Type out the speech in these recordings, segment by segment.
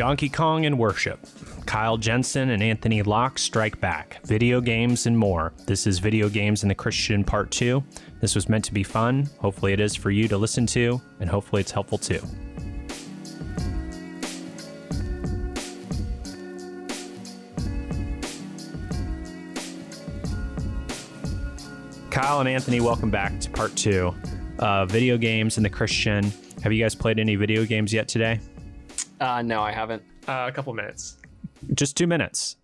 Donkey Kong and Worship. Kyle Jensen and Anthony Locke strike back. Video games and more. This is Video Games and the Christian Part 2. This was meant to be fun. Hopefully, it is for you to listen to, and hopefully, it's helpful too. Kyle and Anthony, welcome back to part two. Video games and the Christian. Have you guys played any video games yet today? Uh, no, I haven't. Uh, a couple minutes, Just two minutes.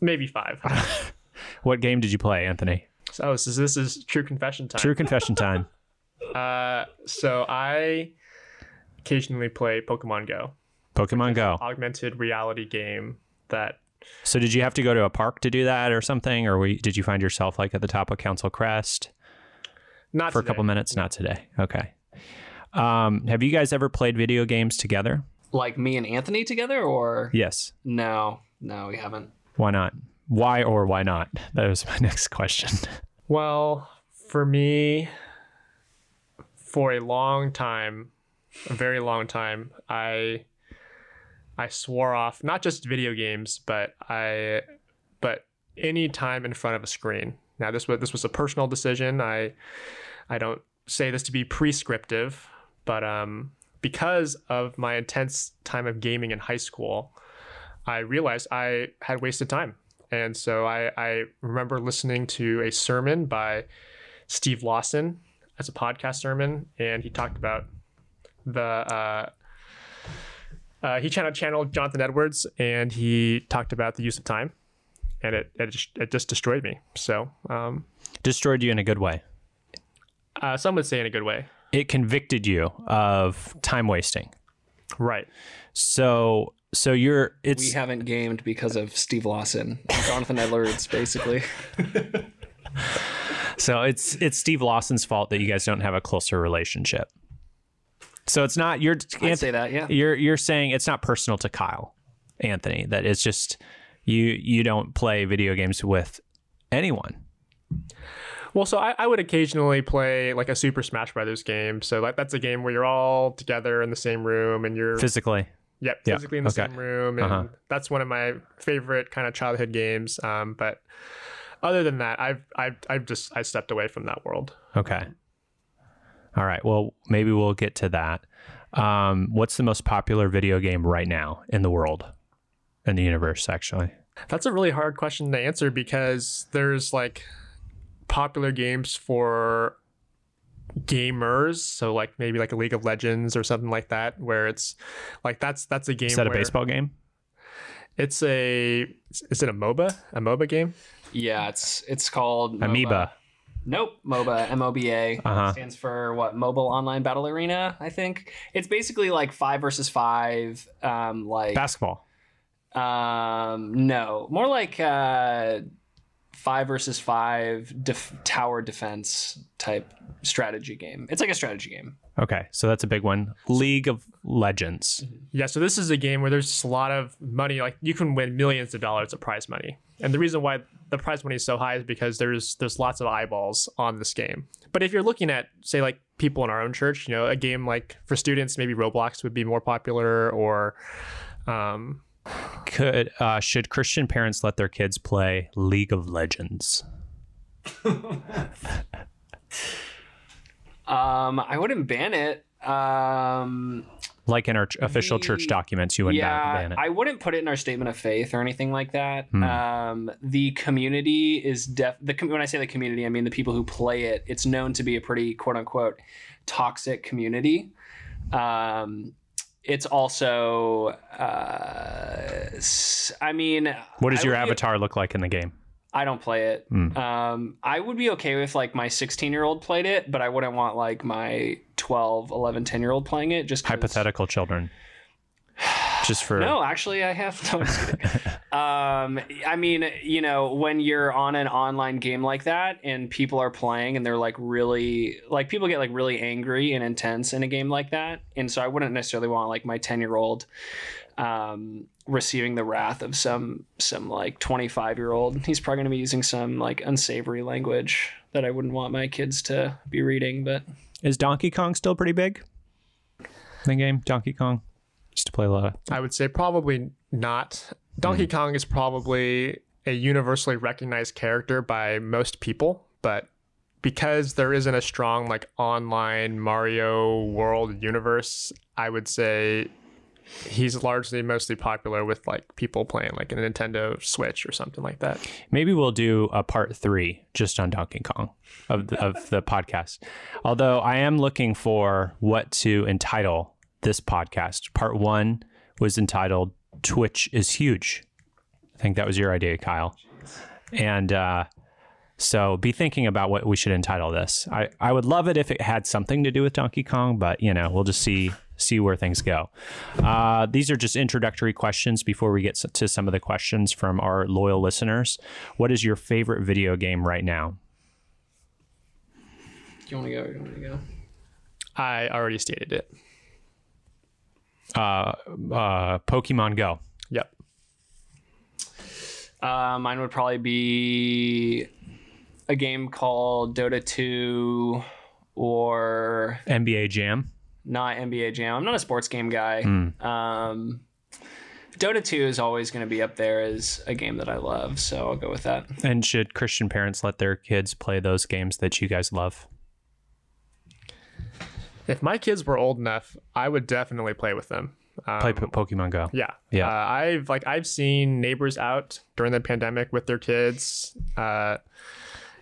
maybe five. What game did you play, Anthony? so, so this is true confession time. True confession time. Uh, so I occasionally play Pokemon Go, Pokemon Go. augmented reality game that So, did you have to go to a park to do that or something? Or were you, did you find yourself like at the top of Council Crest not for a couple minutes? Not today. Okay. Um, have you guys ever played video games together? Like me and Anthony together, or Yes. no, no, we haven't. Why not? Why or why not? That was my next question. Well, for me, for a long time, a very long time, I I swore off not just video games, but I but any time in front of a screen. Now this was this was a personal decision. I I don't say this to be prescriptive, but um because of my intense time of gaming in high school, I realized I had wasted time. And so I, I remember listening to a sermon by Steve Lawson as a podcast sermon, and he talked about the. Uh, uh, he channeled, channeled Jonathan Edwards, and he talked about the use of time, and it it just, it just destroyed me. So um, Destroyed you in a good way. uh, some would say in a good way, It convicted you of time wasting. right? So, so you're it's We haven't gamed because of Steve Lawson, Jonathan Edwards, basically. So it's it's Steve Lawson's fault that you guys don't have a closer relationship. So it's not you're I'd say that, yeah. You're you're saying it's not personal to Kyle, Anthony. That it's just you you don't play video games with anyone. Well, so I, I would occasionally play like a Super Smash Brothers game. So that, that's a game where you're all together in the same room and you're Physically, Yep, Yeah, physically in the okay. same room, and Uh-huh. that's one of my favorite kind of childhood games. Um, but other than that, I've I've I've just I stepped away from that world. okay. All right. Well, maybe we'll get to that. Um, what's the most popular video game right now in the world, in the universe? Actually, That's a really hard question to answer because there's like popular games for gamers, so like maybe like a League of Legends or something like that, where it's like that's that's a game. is that a baseball game? It's a is it a MOBA? A MOBA game? Yeah, it's it's called MOBA. Amoeba. Nope, MOBA, M O B A. Uh-huh. Stands for what? Mobile Online Battle Arena, I think. It's basically like five versus five. Um, like Basketball. um, no, more like uh, five versus five def- tower defense type strategy game. It's like a strategy game. Okay, so that's a big one. League of Legends. Yeah, so this is a game where there's a lot of money. Like you can win millions of dollars of prize money, and the reason why the prize money is so high is because there's there's lots of eyeballs on this game. But if you're looking at say like people in our own church, you know, a game like for students, maybe Roblox would be more popular, or um, Could uh, should Christian parents let their kids play League of Legends? Um, I wouldn't ban it. Um, Like in our ch- official church documents, you wouldn't yeah, ban it. I wouldn't put it in our statement of faith or anything like that. Hmm. Um, the community is def. The com- when I say the community, I mean the people who play it. It's known to be a pretty quote unquote toxic community. Um, it's also, uh, I mean, what does I your would be- avatar look like in the game? I don't play it. Hmm. Um, I would be okay with like my 16 year old played it, but I wouldn't want like my 12, 11, 10 year old playing it. just Hypothetical children. Just for No, actually, I have. No, um, I mean, you know, when you're on an online game like that and people are playing and they're like really, like people get like really angry and intense in a game like that, and so I wouldn't necessarily want like my ten year old um, receiving the wrath of some some like 25 year old. He's probably going to be using some like unsavory language that I wouldn't want my kids to be reading, but. is Donkey Kong still pretty big? The game Donkey Kong. Used to play a lot. Of, I would say probably not. Donkey hmm. Kong is probably a universally recognized character by most people, but because there isn't a strong like online Mario World universe, I would say he's largely mostly popular with like people playing like a Nintendo Switch or something like that. maybe we'll do a part three just on Donkey Kong of the, of the podcast. Although I am looking for what to entitle this podcast. Part one was entitled "Twitch is huge." I think that was your idea, Kyle. And uh, so be thinking about what we should entitle this. I, I would love it if it had something to do with Donkey Kong, but you know, we'll just see see where things go. Uh, these are just introductory questions before we get to some of the questions from our loyal listeners. What is your favorite video game right now? You want to go? You want to go? I already stated it. Uh, uh, Pokemon Go. Yep. Uh, mine would probably be a game called Dota 2 or NBA Jam. not NBA Jam. I'm not a sports game guy. Hmm. Um, Dota 2 is always going to be up there as a game that I love, so I'll go with that. And should Christian parents let their kids play those games that you guys love? If my kids were old enough, I would definitely play with them. Um, Play po- Pokemon Go. Yeah. Yeah. Uh, I've like I've seen neighbors out during the pandemic with their kids. Uh,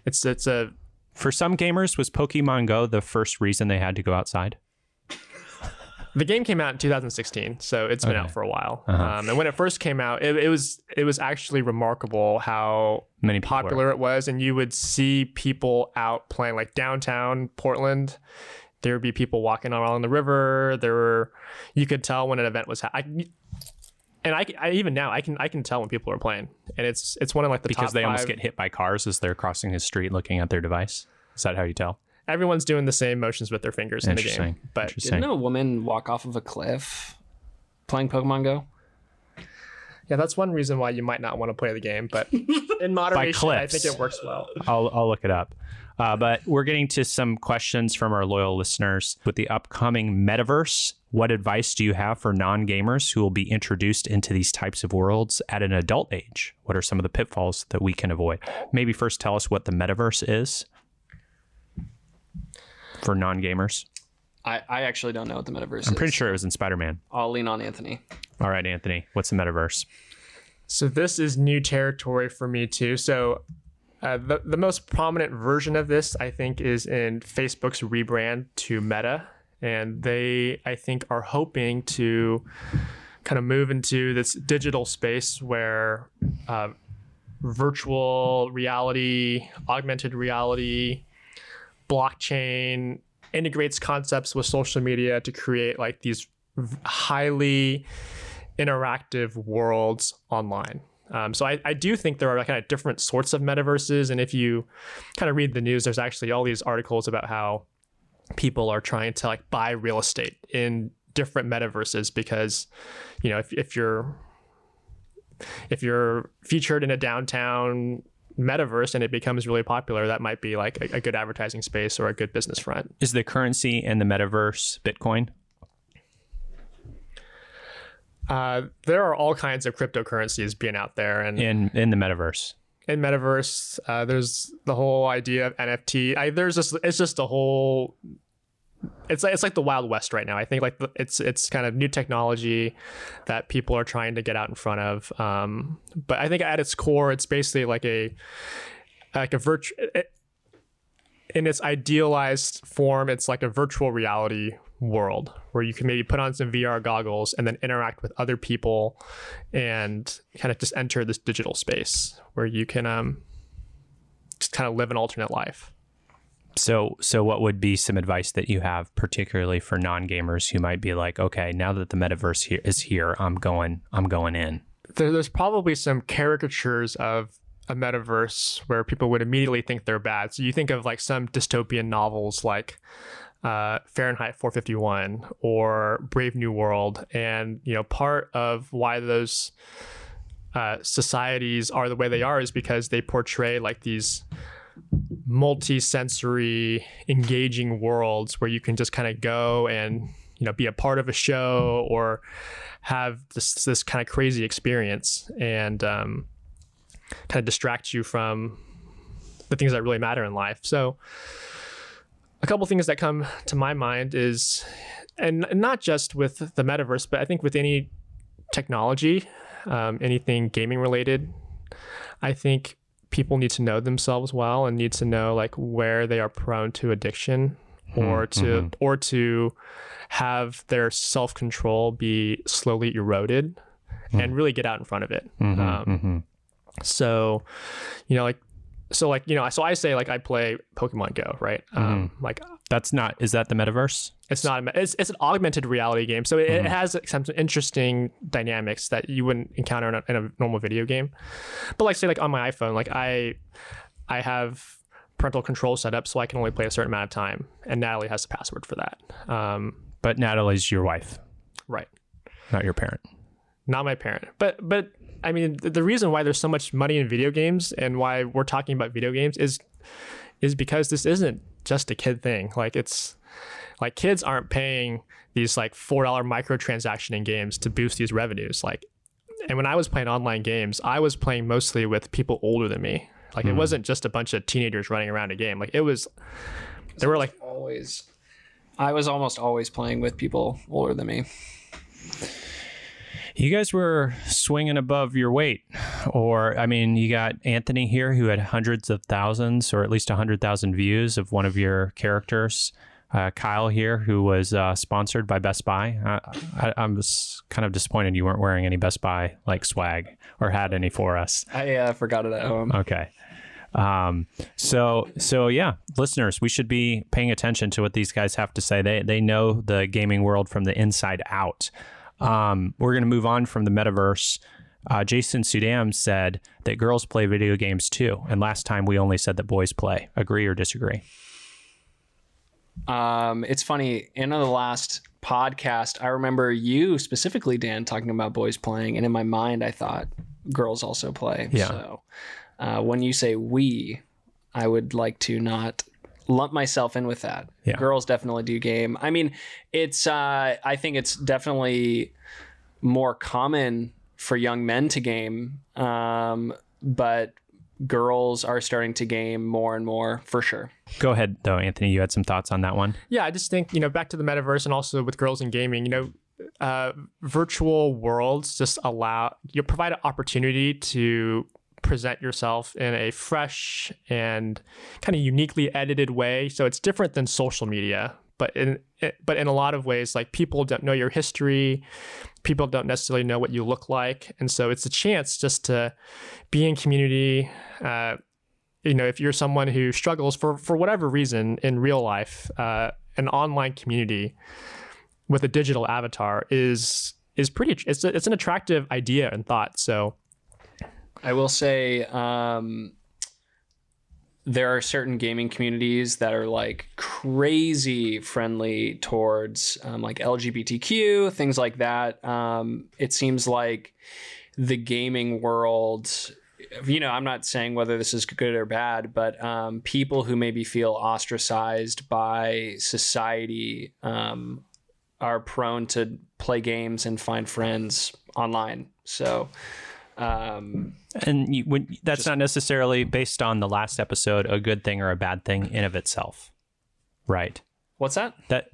it's it's a For some gamers, was Pokemon Go the first reason they had to go outside? the game came out in 2016, so it's been Okay. out for a while. Uh-huh. Um, and when it first came out, it, it was it was actually remarkable how Many people were. popular it was, and you would see people out playing like downtown Portland. There would be people walking along the river. There were, you could tell when an event was happening. And I, I even now I can I can tell when people are playing, and it's it's one of like the because top they almost get hit by cars as they're crossing the street looking at their device. Is that how you tell? everyone's doing the same motions with their fingers in the game. But Interesting. Didn't a woman walk off of a cliff playing Pokemon Go? Yeah, that's one reason why you might not want to play the game. But in moderation, I think it works well. I'll, I'll look it up. Uh, but we're getting to some questions from our loyal listeners. With the upcoming metaverse, what advice do you have for non gamers who will be introduced into these types of worlds at an adult age? What are some of the pitfalls that we can avoid? Maybe first tell us what the metaverse is for non gamers. I, I actually don't know what the metaverse is. I'm pretty sure it was in Spider Man. I'll lean on Anthony. All right, Anthony, what's the metaverse? So this is new territory for me too. So uh, the the most prominent version of this, I think, is in Facebook's rebrand to Meta, and they, I think, are hoping to kind of move into this digital space where uh, virtual reality, augmented reality, blockchain integrates concepts with social media to create like these highly interactive worlds online. Um, so I, I do think there are kind of different sorts of metaverses, and if you kind of read the news, there's actually all these articles about how people are trying to like buy real estate in different metaverses because, you know, if if you're if you're featured in a downtown metaverse and it becomes really popular, that might be like a, a good advertising space or a good business front. Is the currency in the metaverse Bitcoin? Uh, there are all kinds of cryptocurrencies being out there, and In in the metaverse. in metaverse uh, there's the whole idea of nft I, there's just it's just a whole it's like it's like the wild west right now. I think like it's it's kind of new technology that people are trying to get out in front of. Um, but i think at its core it's basically like a like a virtual in its idealized form it's like a virtual reality world where you can maybe put on some vr goggles and then interact with other people and kind of just enter this digital space where you can um just kind of live an alternate life So, so what would be some advice that you have, particularly for non-gamers who might be like, okay, now that the metaverse here is here, I'm going, I'm going in. there, there's probably some caricatures of a metaverse where people would immediately think they're bad so you think of like some dystopian novels like uh, Fahrenheit 451 or Brave New World, and you know part of why those uh, societies are the way they are is because they portray like these multi-sensory engaging worlds where you can just kind of go and you know be a part of a show or have this this kind of crazy experience and um, kind of distract you from the things that really matter in life. So a couple things that come to my mind is and not just with the metaverse, but I think with any technology, um, anything gaming related, I think people need to know themselves well and need to know like where they are prone to addiction or to mhm. or to have their self control be slowly eroded and really get out in front of it. Mhm, Um, mhm. so, you know, like so like you know, so I say like I play Pokemon Go, right? Um, like That's not. Is that the metaverse? it's not a- it's, it's an augmented reality game so it, it Mhm. has some interesting dynamics that you wouldn't encounter in a, in a normal video game but like say like on my iphone like i i have parental control set up so i can only play a certain amount of time and natalie has the password for that um, But Natalie's your wife, right not your parent. not my parent but but i mean the, the reason why there's so much money in video games and why we're talking about video games is is because this isn't just a kid thing. Like it's like kids aren't paying these like four dollar microtransaction in games to boost these revenues. Like and when i was playing online games i was playing mostly with people older than me. Like it hmm. wasn't just a bunch of teenagers running around a game. Like it was there were like always I was almost always playing with people older than me. You guys were swinging above your weight, or I mean, you got Anthony here who had hundreds of thousands, or at least a hundred thousand views of one of your characters. Uh, Kyle here, who was uh, sponsored by Best Buy. I, I, I'm just kind of disappointed you weren't wearing any Best Buy like swag or had any for us. I uh, forgot it at home. Okay. Um, so so yeah, listeners, we should be paying attention to what these guys have to say. They they know the gaming world from the inside out. Um, we're gonna move on from the metaverse. Uh, Jason Sudam said that girls play video games too, and last time we only said that boys play. Agree or disagree? Um, it's funny. In the last podcast, I remember you specifically, Dan, talking about boys playing, and in my mind, I thought girls also play. Yeah. So uh, when you say we, I would like to not lump myself in with that. Yeah. Girls definitely do game. I mean, it's. Uh, I think it's definitely more common for young men to game, um, but girls are starting to game more and more for sure. Go ahead though, Anthony. You had some thoughts on that one. Yeah, I just think, you know, back to the metaverse and also with girls in gaming, you know, uh, virtual worlds just allow you provide an opportunity to present yourself in a fresh and kind of uniquely edited way. So it's different than social media, but in but in a lot of ways, like people don't know your history, people don't necessarily know what you look like, and so it's a chance just to be in community. Uh, you know, if you're someone who struggles for for whatever reason in real life, uh, an online community with a digital avatar is is pretty. It's a, it's an attractive idea and thought. So I will say um, there are certain gaming communities that are like crazy friendly towards um, like LGBTQ things like that. Um, it seems like the gaming world. You know, I'm not saying whether this is good or bad, but um, people who maybe feel ostracized by society um, are prone to play games and find friends online. So, um, And you, when, that's not necessarily based on the last episode a good thing or a bad thing in of itself, right? what's that? that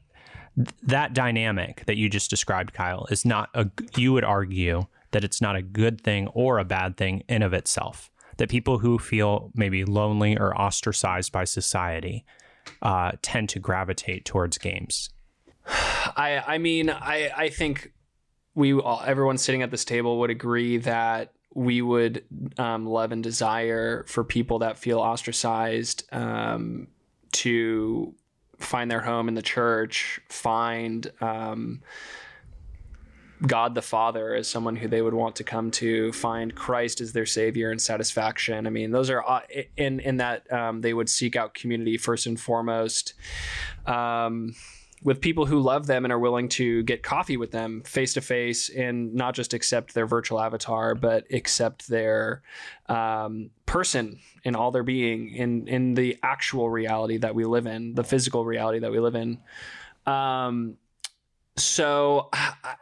that dynamic that you just described kyle is not a you would argue that it's not a good thing or a bad thing in of itself that people who feel maybe lonely or ostracized by society uh, tend to gravitate towards games I I mean I I think we all everyone sitting at this table would agree that we would um, love and desire for people that feel ostracized um, to find their home in the church, find um, God the Father as someone who they would want to come to, find Christ as their Savior and satisfaction. I mean, those are uh, in in that um, they would seek out community first and foremost. Um, with people who love them and are willing to get coffee with them face to face and not just accept their virtual avatar, but accept their um, person in all their being in in the actual reality that we live in, the physical reality that we live in. Um, so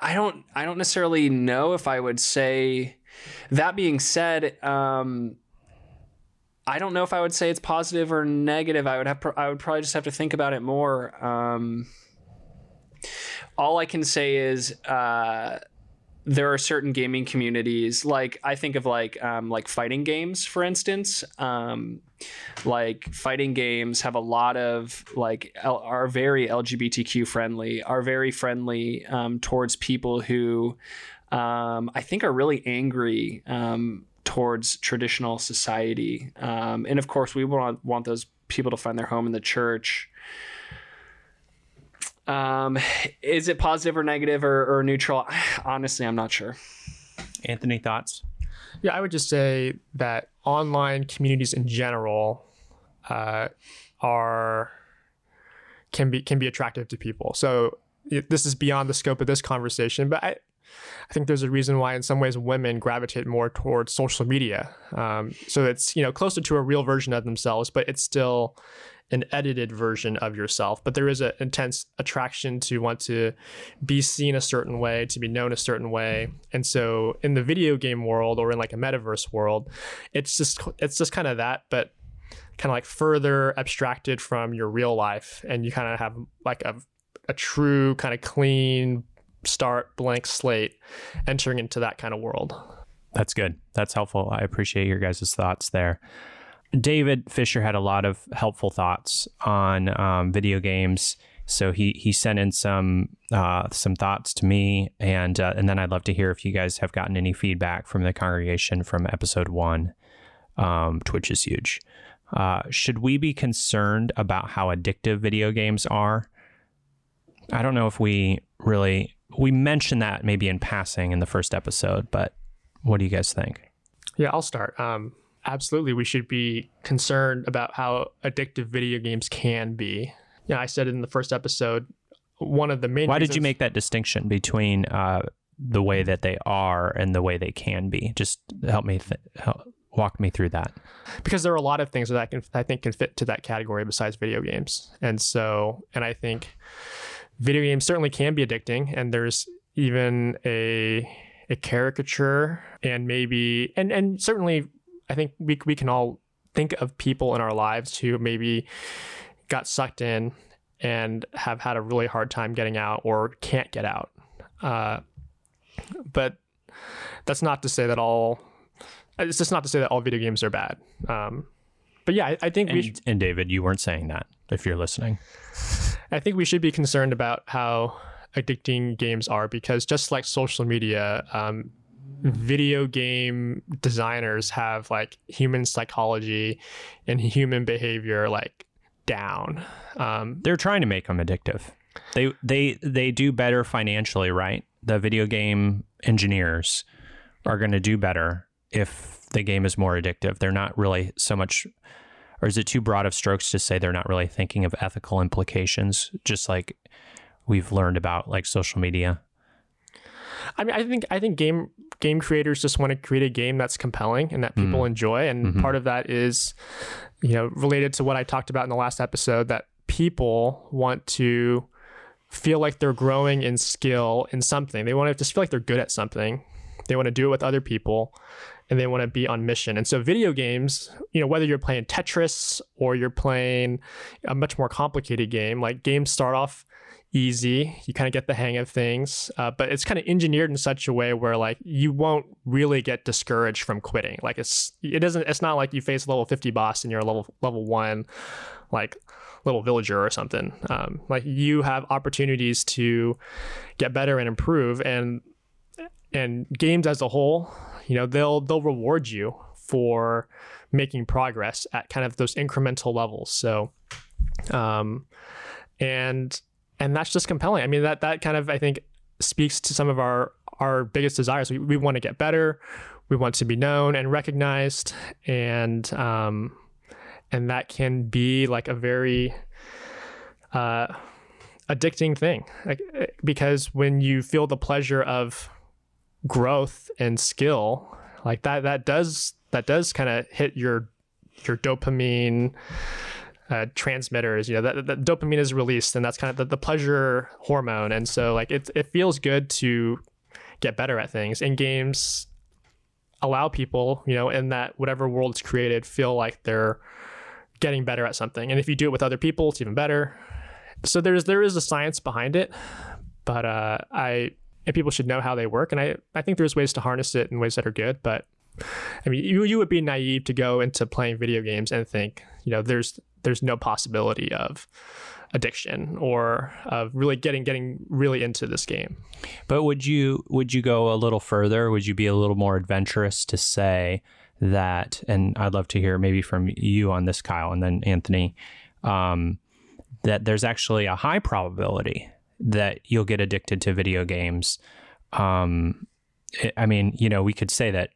I don't I don't necessarily know if I would say. That being said, um, I don't know if I would say it's positive or negative. I would have I would probably just have to think about it more. Um, all I can say is uh, there are certain gaming communities like I think of like um, like fighting games, for instance. Um, like fighting games have a lot of like L- are very LGBTQ friendly, are very friendly um, towards people who um, I think are really angry um, towards traditional society, um, and of course we want want those people to find their home in the church. Um, is it positive or negative or, or neutral? Honestly, I'm not sure. Anthony, thoughts? Yeah, I would just say that online communities in general uh, are can be can be attractive to people. So this is beyond the scope of this conversation, but I I think there's a reason why in some ways women gravitate more towards social media. Um, so it's you know closer to a real version of themselves, but it's still an edited version of yourself. But there is an intense attraction to want to be seen a certain way, to be known a certain way. And so in the video game world or in like a metaverse world, it's just it's just kind of that, but kind of like further abstracted from your real life, and you kind of have like a a true kind of clean start blank slate entering into that kind of world. That's good. That's helpful. I appreciate your guys' thoughts there. David Fisher had a lot of helpful thoughts on um, video games. So he he sent in some uh, some thoughts to me, and uh, and then I'd love to hear if you guys have gotten any feedback from the congregation from episode one. Um, Twitch is huge. Uh, should we be concerned about how addictive video games are? I don't know if we really we mentioned that maybe in passing in the first episode, but what do you guys think? Yeah, I'll start. Um, absolutely, we should be concerned about how addictive video games can be. Yeah, I said in the first episode, one of the main. Why reasons, did you make that distinction between uh, the way that they are and the way they can be? Just help me th- help, walk me through that. Because there are a lot of things that I can I think can fit to that category besides video games, and so and I think video games certainly can be addicting, and there's even a a caricature and maybe and and certainly I think we we can all think of people in our lives who maybe got sucked in and have had a really hard time getting out or can't get out. Uh, but that's not to say that all. It's just not to say that all video games are bad. Um, but yeah, I, I think and, we. And David, you weren't saying that. If you're listening, I think we should be concerned about how addicting games are because just like social media, um, video game designers have like human psychology and human behavior like down. Um, they're trying to make them addictive. They they they do better financially, right? The video game engineers are going to do better if the game is more addictive. They're not really so much or is it too broad of strokes to say they're not really thinking of ethical implications just like we've learned about like social media? I mean, I think I think game game creators just want to create a game that's compelling and that people mm. enjoy, and mm-hmm. part of that is, you know, related to what I talked about in the last episode that people want to feel like they're growing in skill in something. They want to just feel like they're good at something. They want to do it with other people and they want to be on mission. And so video games, you know, whether you're playing Tetris or you're playing a much more complicated game, like games start off easy. You kind of get the hang of things, uh, but it's kind of engineered in such a way where like you won't really get discouraged from quitting. Like it's it doesn't. It's not like you face a level fifty boss and you're a level level one, like little villager or something. Um, like you have opportunities to get better and improve, and and games as a whole, you know, they'll they'll reward you for making progress at kind of those incremental levels. So, um, and and that's just compelling. I mean, that that kind of I think speaks to some of our our biggest desires. We, we want to get better. We want to be known and recognized, and um, and that can be like a very uh, addicting thing, like, because when you feel the pleasure of growth and skill, like that, that does that does kind of hit your your dopamine uh, transmitters. You know, that, that dopamine is released, and that's kind of the, the pleasure hormone. And so, like, it it feels good to get better at things. And games allow people, you know, in that whatever world's created, feel like they're getting better at something. And if you do it with other people, it's even better. So there's there is a science behind it, but uh, I and people should know how they work. And I I think there's ways to harness it in ways that are good, but. I mean, you you would be naive to go into playing video games and think, you know, there's there's no possibility of addiction or of really getting getting really into this game. But would you would you go a little further? Would you be a little more adventurous to say that? And I'd love to hear maybe from you on this, Kyle, and then Anthony. Um, that there's actually a high probability that you'll get addicted to video games. Um, I mean, you know, we could say that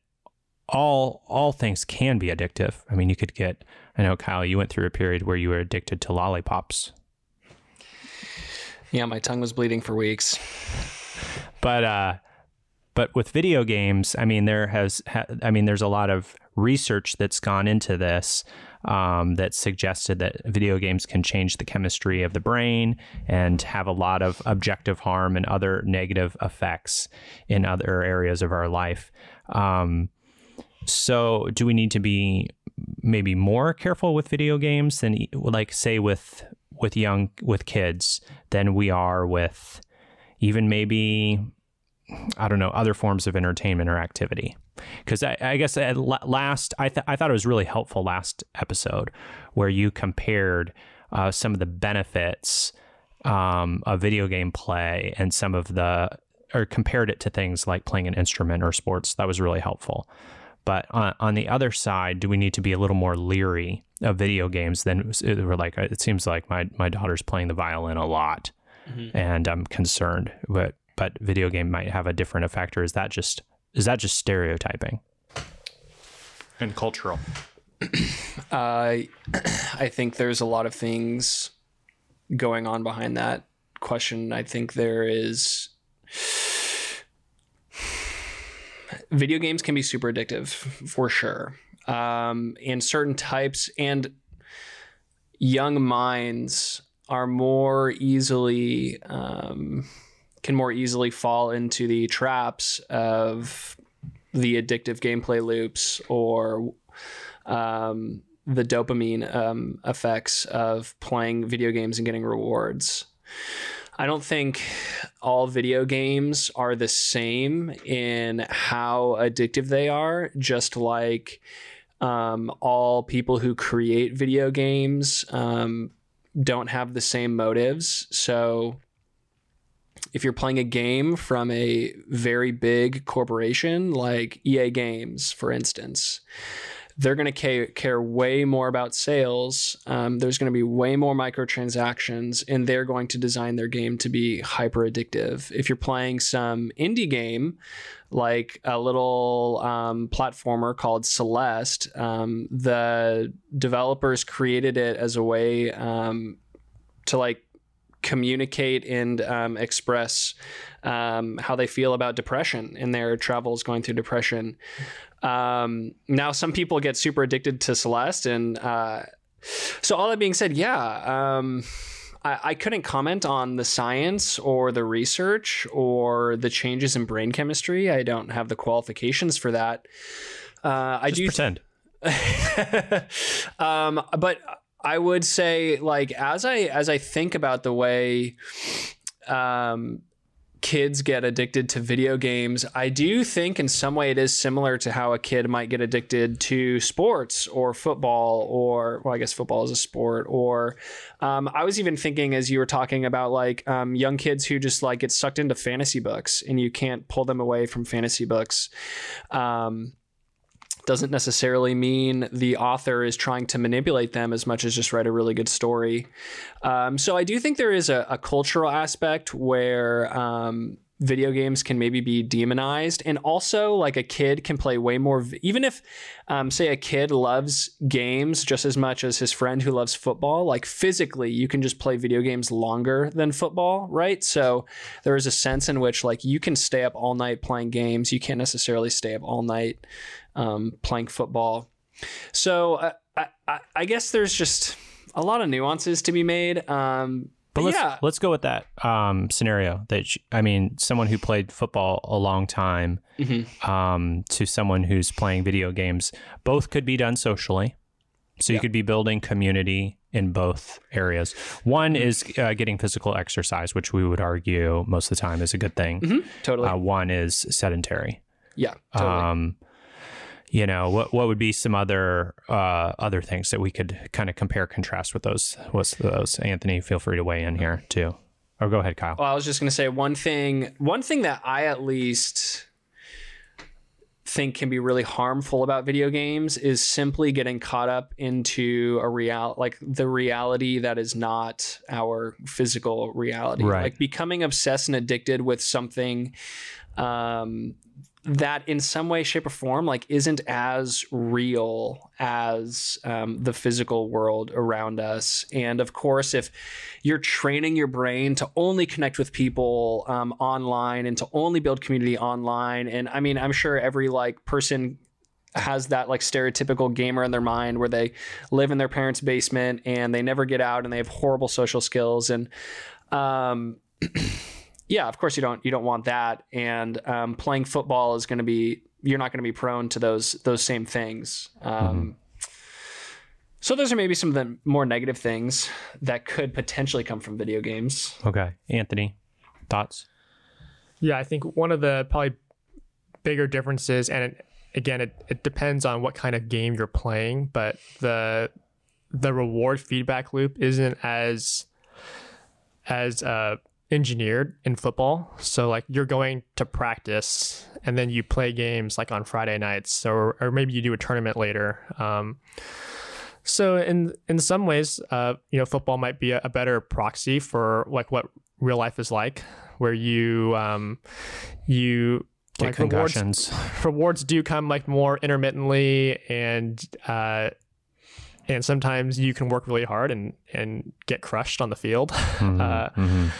all all things can be addictive. I mean, you could get. I know, Kyle, you went through a period where you were addicted to lollipops. Yeah, my tongue was bleeding for weeks. But uh, but with video games, I mean, there has. Ha- I mean, there's a lot of research that's gone into this um, that suggested that video games can change the chemistry of the brain and have a lot of objective harm and other negative effects in other areas of our life. Um, so, do we need to be maybe more careful with video games than, like, say, with with young with kids than we are with even maybe I don't know other forms of entertainment or activity? Because I, I, guess at last I th- I thought it was really helpful last episode where you compared uh, some of the benefits um, of video game play and some of the or compared it to things like playing an instrument or sports. That was really helpful. But on, on the other side, do we need to be a little more leery of video games than we're like? It seems like my my daughter's playing the violin a lot, mm-hmm. and I'm concerned. But but video game might have a different effect, or is that just is that just stereotyping and cultural? Uh, I think there's a lot of things going on behind that question. I think there is video games can be super addictive for sure. Um, and certain types and young minds are more easily um, can more easily fall into the traps of the addictive gameplay loops or um, the dopamine um, effects of playing video games and getting rewards. I don't think all video games are the same in how addictive they are, just like um, all people who create video games um, don't have the same motives. So if you're playing a game from a very big corporation like EA Games, for instance, they're going to care, way more about sales. Um, there's going to be way more microtransactions, and they're going to design their game to be hyper addictive. If you're playing some indie game, like a little um, platformer called Celeste, um, the developers created it as a way um, to like communicate and um, express um, how they feel about depression in their travels going through depression. Um, now, some people get super addicted to Celeste, and uh, so all that being said, yeah. Um, I, I couldn't comment on the science or the research or the changes in brain chemistry. I don't have the qualifications for that. Uh, I Just do pretend. um, but I would say, like, as I as I think about the way um, kids get addicted to video games, I do think in some way it is similar to how a kid might get addicted to sports or football, or, well, I guess football is a sport. Or um, I was even thinking as you were talking about like um, young kids who just like get sucked into fantasy books and you can't pull them away from fantasy books. Um, doesn't necessarily mean the author is trying to manipulate them as much as just write a really good story. Um, so I do think there is a, a cultural aspect where um, video games can maybe be demonized. And also like a kid can play way more even if um, say a kid loves games just as much as his friend who loves football like physically you can just play video games longer than football right? So there is a sense in which like you can stay up all night playing games. You can't necessarily stay up all night um, playing football so uh, I, I, I guess there's just a lot of nuances to be made. Um, But let's yeah, let's go with that um, scenario. That I mean, someone who played football a long time Mhm. um, to someone who's playing video games, both could be done socially. So you could be building community in both areas. One Mm-hmm. is uh, getting physical exercise, which we would argue most of the time is a good thing. Mhm. totally. Uh, one is sedentary. yeah, totally. Um, you know what? What would be some other uh, other things that we could kind of compare contrast with those? What's those? Anthony, feel free to weigh in here too. Or go ahead, Kyle. Well, I was just going to say one thing. One thing that I at least think can be really harmful about video games is simply getting caught up into a real like the reality that is not our physical reality. Right. Like becoming obsessed and addicted with something um that in some way shape or form like isn't as real as um, the physical world around us. And of course if you're training your brain to only connect with people um, online and to only build community online and i mean i'm sure every like person has that like stereotypical gamer in their mind where they live in their parents basement and they never get out and they have horrible social skills. And um yeah of course you don't you don't want that. And um, playing football is going to be you're not going to be prone to those those same things. Um, so those are maybe some of the more negative things that could potentially come from video games. Okay, Anthony, thoughts? Yeah, I think one of the probably bigger differences, and it, again, it, it depends on what kind of game you're playing, but the the reward feedback loop isn't as as uh, engineered in football. So like you're going to practice and then you play games like on Friday nights, or or maybe you do a tournament later. Um, so in in some ways, uh, you know, football might be a, a better proxy for like what real life is like, where you um, you Get like rewards concussions. rewards do come like more intermittently and uh and sometimes you can work really hard and and get crushed on the field Mhm, uh, mhm.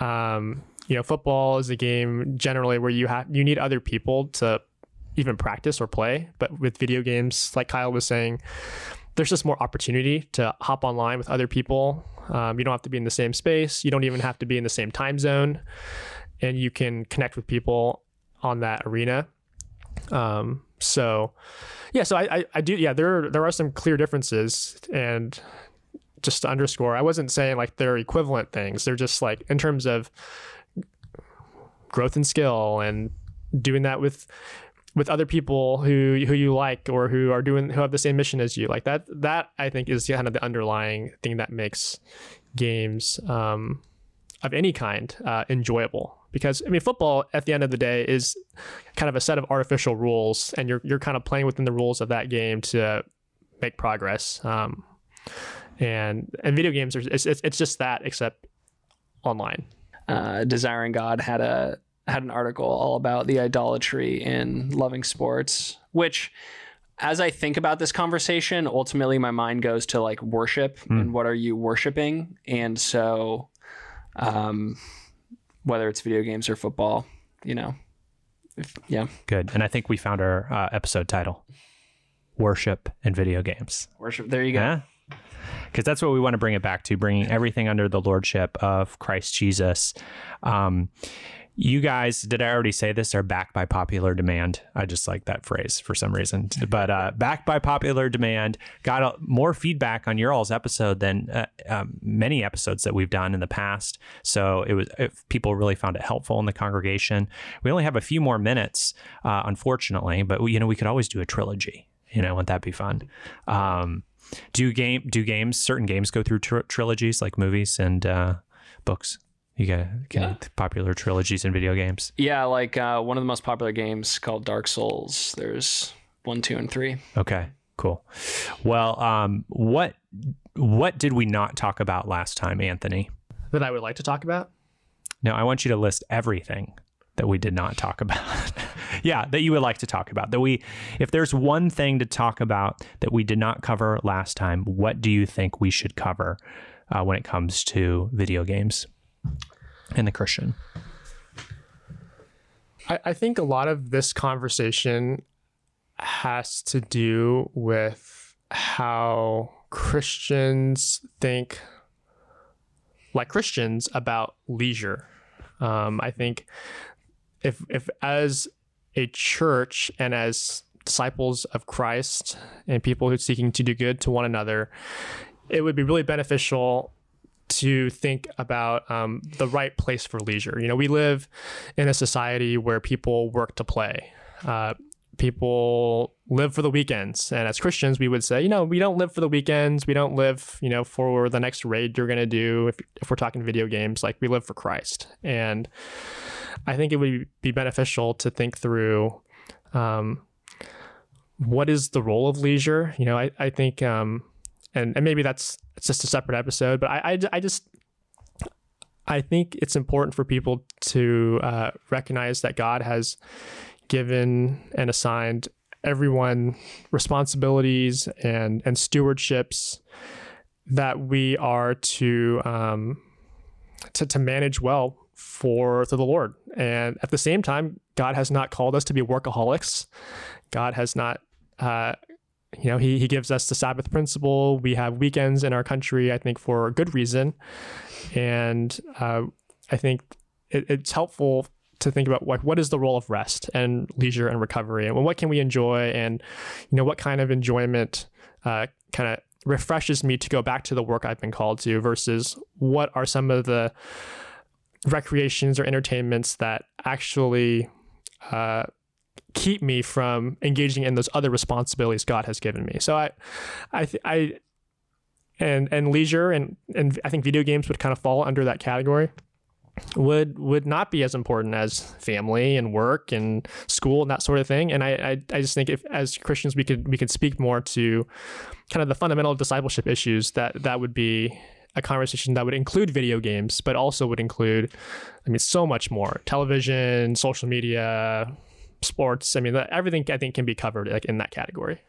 Um you know football is a game generally where you have you need other people to even practice or play. But with video games like kyle was saying there's just more opportunity to hop online with other people. Um, you don't have to be in the same space. You don't even have to be in the same time zone. And you can connect with people on that arena. Um, so yeah so I, I, I do yeah there there are some clear differences. And just to underscore i wasn't saying like they're equivalent things. They're just like in terms of growth and skill and doing that with with other people who who you like or who are doing who have the same mission as you. Like that that i think is kind of the underlying thing that makes games um, of any kind uh, enjoyable. Because I mean football at the end of the day is kind of a set of artificial rules and you're you're kind of playing within the rules of that game to make progress. Um, and and video games are it's, it's, it's just that except online uh, desiring god had a had an article all about the idolatry in loving sports which as i think about this conversation ultimately my mind goes to like worship and what are you worshiping and so um whether it's video games or football you know if, yeah Good. And I think we found our uh, episode title: "Worship and Video Games." worship there you go Yeah. Because that's what we want to bring it back to, bringing everything under the lordship of Christ Jesus. Um, you guys, did I already say this? Are backed by popular demand. I just like that phrase for some reason. But uh, backed by popular demand, got a, more feedback on your all's episode than uh, um, many episodes that we've done in the past. So it was if people really found it helpful in the congregation. We only have a few more minutes, uh, unfortunately, but we, you know we could always do a trilogy. You know, wouldn't that be fun? Um, do game do games certain games go through tr- trilogies like movies and uh, books? You get can Yeah. popular trilogies in video games. yeah like uh, one of the most popular games called dark souls there's one two and three Okay, cool. Well, um, what what did we not talk about last time, Anthony? that i would like to talk about No, I want you to list everything that we did not talk about. yeah, that you would like to talk about. That we if there's one thing to talk about that we did not cover last time, what do you think we should cover uh, when it comes to video games and the Christian? I, I think a lot of this conversation has to do with how Christians think like Christians about leisure. Um, I think if if as a church and as disciples of Christ and people who are seeking to do good to one another, it would be really beneficial to think about um, the right place for leisure. You know, we live in a society where people work to play. Uh, people live for the weekends. And as Christians, we would say, you know, we don't live for the weekends. We don't live, you know, for the next raid you're going to do. If, if we're talking video games, like we live for Christ. And I think it would be beneficial to think through um, what is the role of leisure. You know, I, I think, um, and, and maybe that's it's just a separate episode, but I, I, I just, I think it's important for people to uh, recognize that God has given and assigned everyone responsibilities and and stewardships that we are to um, to, to manage well for to the Lord. And at the same time, God has not called us to be workaholics. God has not uh, you know, he, he gives us the Sabbath principle. We have weekends in our country, I think, for a good reason. And uh, I think it, it's helpful to think about like what is the role of rest and leisure and recovery? And what can we enjoy? And you know what kind of enjoyment uh, kind of refreshes me to go back to the work I've been called to versus what are some of the recreations or entertainments that actually uh, keep me from engaging in those other responsibilities God has given me. So I, I, I, and and leisure and and I think video games would kind of fall under that category would would not be as important as family and work and school and that sort of thing. And I, I, I just think if as Christians we could we could speak more to kind of the fundamental discipleship issues that that would be a conversation that would include video games, but also would include, I mean, so much more: television, social media, sports. I mean, everything I think can be covered like in that category.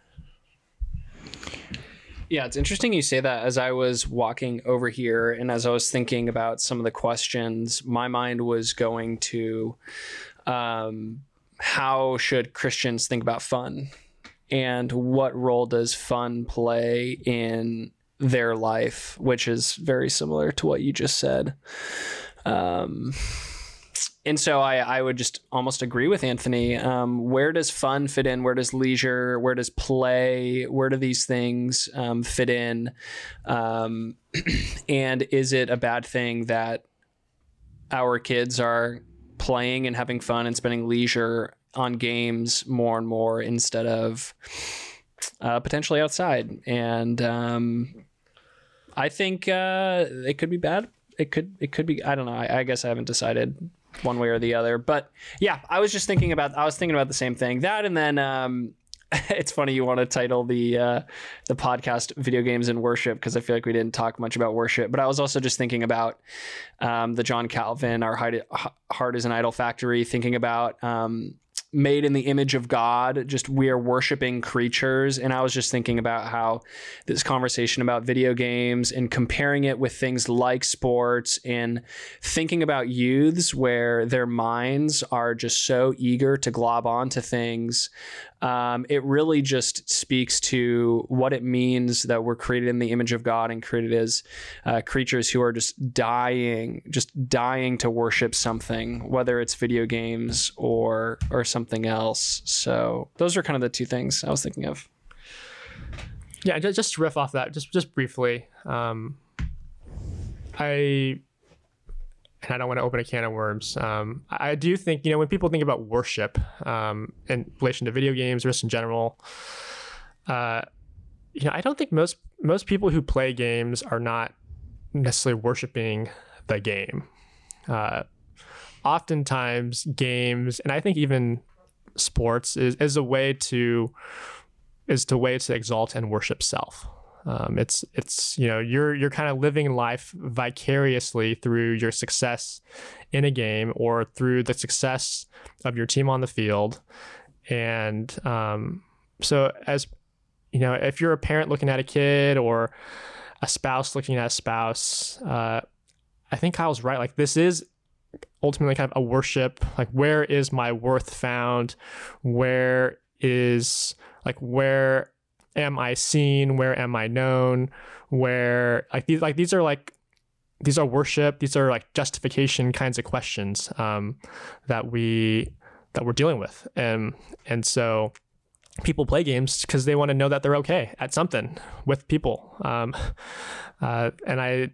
Yeah, it's interesting you say that as I was walking over here and as I was thinking about some of the questions, my mind was going to um, how should Christians think about fun? And what role does fun play in their life, which is very similar to what you just said. Um, and so I, I would just almost agree with Anthony. Um, where does fun fit in? Where does leisure? Where does play? Where do these things um, fit in? Um, and is it a bad thing that our kids are playing and having fun and spending leisure on games more and more instead of uh, potentially outside? And um, I think uh, it could be bad. It could it could be I don't know. I, I guess I haven't decided one way or the other. But yeah, I was just thinking about I was thinking about the same thing. That and then um, it's funny you want to title the uh, the podcast "Video Games and Worship" because I feel like we didn't talk much about worship. But I was also just thinking about um, the John Calvin, "Our Heart is an Idol Factory," thinking about um, made in the image of God, just we are worshiping creatures. And I was just thinking about how this conversation about video games and comparing it with things like sports and thinking about youths where their minds are just so eager to glob onto things um, it really just speaks to what it means that we're created in the image of God and created as uh, creatures who are just dying, just dying to worship something, whether it's video games or or something else. So those are kind of the two things I was thinking of. Yeah, just to riff off that, just just briefly. Um, I and I don't want to open a can of worms. Um, I do think, you know, when people think about worship um, in relation to video games or just in general, uh, you know, I don't think most most people who play games are not necessarily worshiping the game. Uh, oftentimes, games, and I think even sports, is, is a way to is to way to exalt and worship self. Um, it's it's you know you're you're kind of living life vicariously through your success in a game or through the success of your team on the field, and um, so as you know, if you're a parent looking at a kid or a spouse looking at a spouse, uh, I think Kyle's right. Like this is ultimately kind of a worship. Like where is my worth found? Where is like where am I seen? Where am I known? Where like these like these are like these are worship. These are like justification kinds of questions um, that we that we're dealing with, and and so people play games because they want to know that they're okay at something with people. Um, uh, and I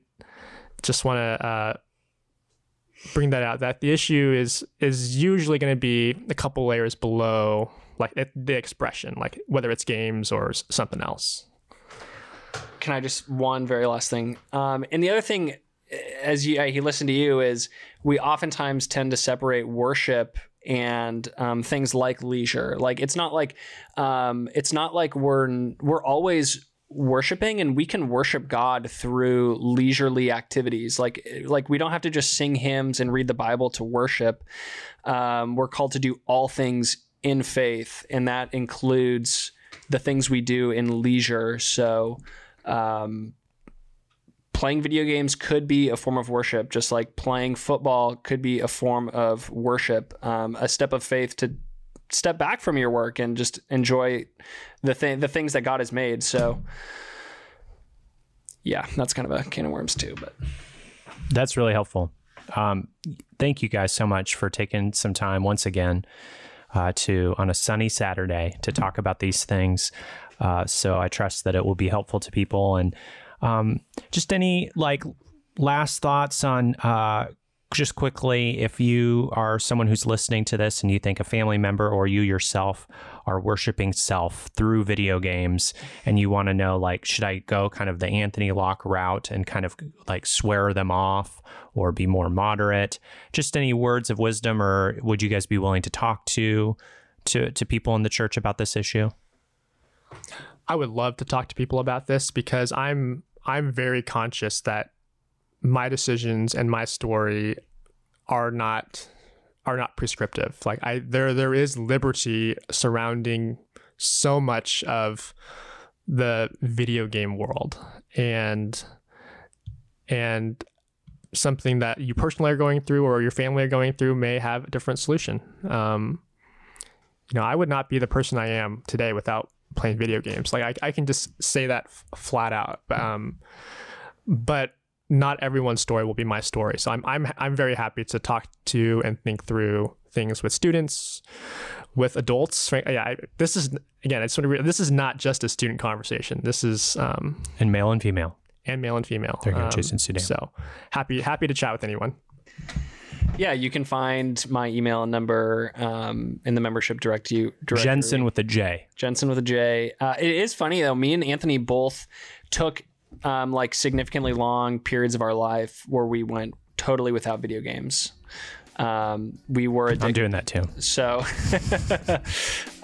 just want to uh, bring that out that the issue is is usually going to be a couple layers below like the expression, like whether it's games or something else. Can I just one very last thing? Um, and the other thing, as you, he listened to you, is we oftentimes tend to separate worship and um, things like leisure. Like it's not like um, it's not like we're we're always worshiping and we can worship God through leisurely activities. Like like we don't have to just sing hymns and read the Bible to worship. Um, we're called to do all things in faith, and that includes the things we do in leisure. So. Um, playing video games could be a form of worship, just like playing football could be a form of worship, um, a step of faith to step back from your work and just enjoy the thing, the things that God has made. So, yeah, that's kind of a can of worms too. But that's really helpful. Um, thank you guys so much for taking some time once again uh, to on a sunny Saturday to talk about these things. Uh, so I trust that it will be helpful to people and um, just any like last thoughts on uh, just quickly if you are someone who's listening to this and you think a family member or you yourself are worshiping self through video games and you want to know like should I go kind of the Anthony Locke route and kind of like swear them off or be more moderate? Just any words of wisdom or would you guys be willing to talk to to to people in the church about this issue? I would love to talk to people about this because I'm I'm very conscious that my decisions and my story are not are not prescriptive. Like I there there is liberty surrounding so much of the video game world and and something that you personally are going through or your family are going through may have a different solution. Um, you know, I would not be the person I am today without playing video games. Like I, I can just say that f- flat out. Um, but not everyone's story will be my story. So I'm I'm I'm very happy to talk to and think through things with students, with adults. Yeah, I, this is again, I just want to. Re- this is not just a student conversation. This is um, and male and female, and male and female. There you go, um, Jason Sudan. So happy happy to chat with anyone. Yeah, you can find my email number um, in the membership direct you directory. Jensen with a J. Jensen with a J. Uh, it is funny though. Me and Anthony both took um, like significantly long periods of our life where we went totally without video games. Um, we were. I'm doing that too. So,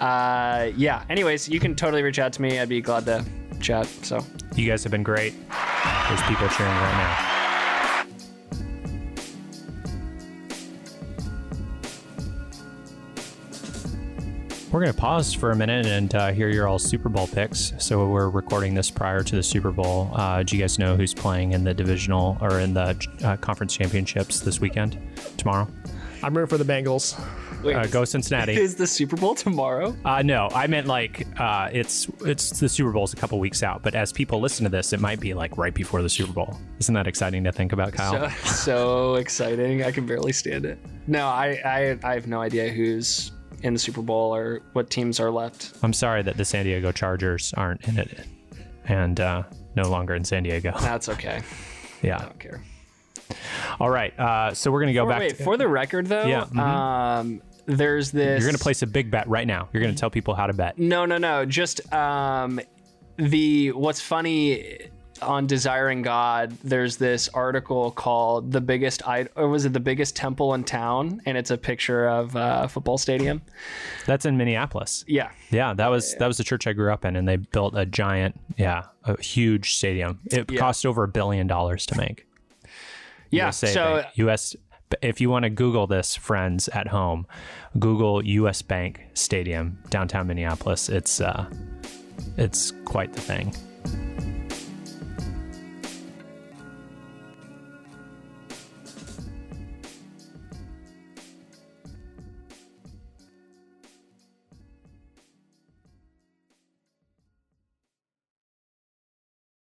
uh, yeah. Anyways, you can totally reach out to me. I'd be glad to chat. So, you guys have been great. There's people cheering right now. We're going to pause for a minute and uh, hear your all Super Bowl picks. So we're recording this prior to the Super Bowl. Uh, do you guys know who's playing in the divisional or in the uh, conference championships this weekend, tomorrow? I'm rooting for the Bengals. Wait, uh, go Cincinnati. Is the Super Bowl tomorrow? Uh, no, I meant like uh, it's it's the Super Bowl's a couple weeks out, but as people listen to this, it might be like right before the Super Bowl. Isn't that exciting to think about, Kyle? So, so exciting! I can barely stand it. No, I, I I have no idea who's in the Super Bowl or what teams are left. I'm sorry that the San Diego Chargers aren't in it and uh, no longer in San Diego. That's okay. Yeah. I don't care. All right. Uh, so we're going to go for, back. Wait, to, for the record, though, yeah, mm-hmm. um, there's this. You're going to place a big bet right now. You're going to tell people how to bet. No, no, no. Just um, the what's funny on Desiring God, there's this article called "The Biggest I or was it the biggest temple in town?" and it's a picture of a football stadium. That's in Minneapolis. Yeah, yeah, that was that was the church I grew up in, and they built a giant, yeah, a huge stadium. It yeah. cost over a billion dollars to make. Yeah, USA so Bank, US. If you want to Google this, friends at home, Google U.S. Bank Stadium downtown Minneapolis. It's uh, it's quite the thing.